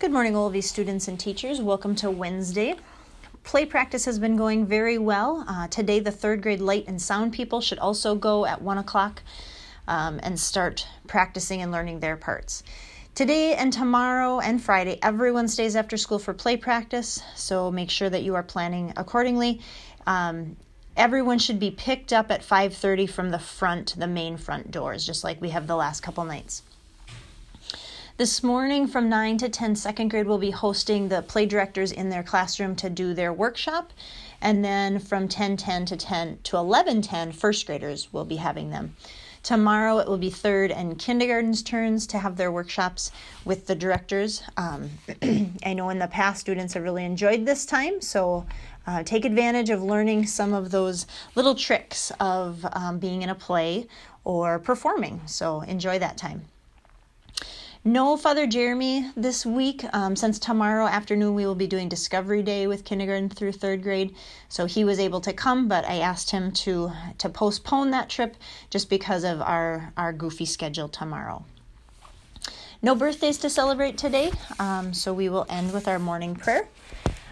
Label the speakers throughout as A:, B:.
A: Good morning, Olvie students and teachers. Welcome to Wednesday. Play practice has been going very well. Uh, today, the third grade light and sound people should also go at 1 o'clock um, and start practicing and learning their parts. Today and tomorrow and Friday, everyone stays after school for play practice, so make sure that you are planning accordingly. Um, everyone should be picked up at 5.30 from the front the main front doors just like we have the last couple nights this morning from 9 to 10, second grade will be hosting the play directors in their classroom to do their workshop. And then from 10:10 to 10 to 11:10, first graders will be having them. Tomorrow it will be third and kindergarten's turns to have their workshops with the directors. Um, I know in the past students have really enjoyed this time, so uh, take advantage of learning some of those little tricks of um, being in a play or performing. So enjoy that time. No Father Jeremy this week, um, since tomorrow afternoon we will be doing Discovery Day with kindergarten through third grade. So he was able to come, but I asked him to to postpone that trip just because of our our goofy schedule tomorrow. No birthdays to celebrate today, um, so we will end with our morning prayer.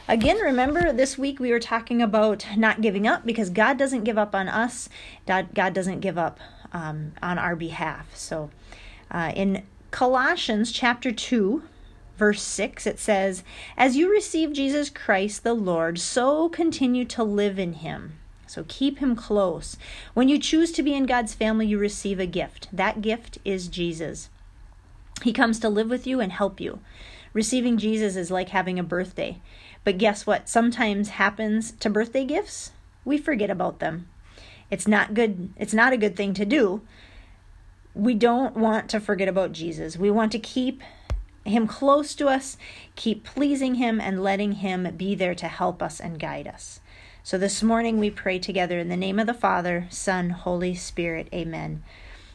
A: Again, remember this week we were talking about not giving up because God doesn't give up on us. God, God doesn't give up um, on our behalf. So, uh, in Colossians chapter 2, verse 6, it says, As you receive Jesus Christ the Lord, so continue to live in him. So keep him close. When you choose to be in God's family, you receive a gift. That gift is Jesus. He comes to live with you and help you. Receiving Jesus is like having a birthday. But guess what? Sometimes happens to birthday gifts. We forget about them. It's not good. It's not a good thing to do we don't want to forget about Jesus. We want to keep him close to us, keep pleasing him, and letting him be there to help us and guide us. So this morning we pray together in the name of the Father, Son, Holy Spirit. Amen.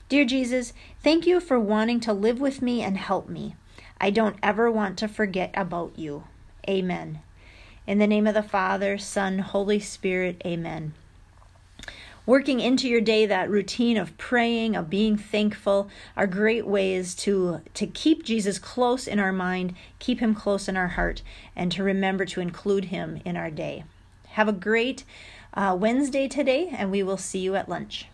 A: Dear Jesus, thank you for wanting to live with me and help me. I don't ever want to forget about you. Amen. In the name of the Father, Son, Holy Spirit. Amen working into your day that routine of praying of being thankful are great ways to to keep jesus close in our mind keep him close in our heart and to remember to include him in our day. Have a great uh, wednesday today and we will see you at lunch